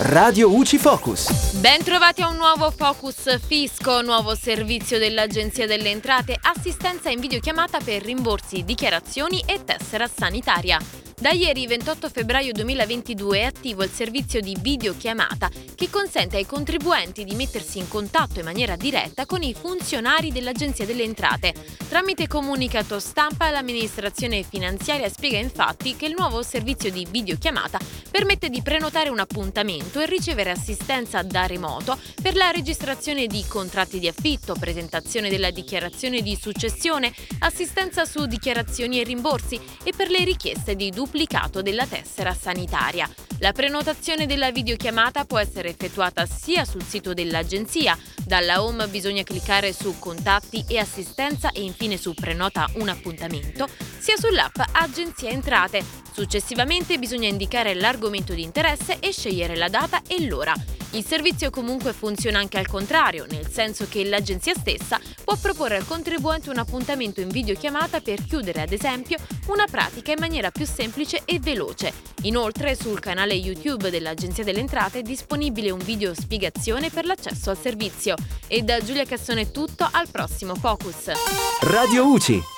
Radio UCI Focus. Ben trovati a un nuovo Focus Fisco, nuovo servizio dell'Agenzia delle Entrate, assistenza in videochiamata per rimborsi, dichiarazioni e tessera sanitaria. Da ieri 28 febbraio 2022 è attivo il servizio di videochiamata che consente ai contribuenti di mettersi in contatto in maniera diretta con i funzionari dell'Agenzia delle Entrate. Tramite comunicato stampa l'amministrazione finanziaria spiega infatti che il nuovo servizio di videochiamata permette di prenotare un appuntamento e ricevere assistenza da remoto per la registrazione di contratti di affitto, presentazione della dichiarazione di successione, assistenza su dichiarazioni e rimborsi e per le richieste di duplicazione duplicato della tessera sanitaria. La prenotazione della videochiamata può essere effettuata sia sul sito dell'agenzia, dalla home bisogna cliccare su contatti e assistenza e infine su prenota un appuntamento, sia sull'app Agenzia Entrate. Successivamente bisogna indicare l'argomento di interesse e scegliere la data e l'ora. Il servizio comunque funziona anche al contrario, nel senso che l'agenzia stessa può proporre al contribuente un appuntamento in videochiamata per chiudere ad esempio una pratica in maniera più semplice e veloce. Inoltre sul canale YouTube dell'Agenzia delle Entrate è disponibile un video spiegazione per l'accesso al servizio. E da Giulia Cassone è tutto, al prossimo Focus. Radio UCI.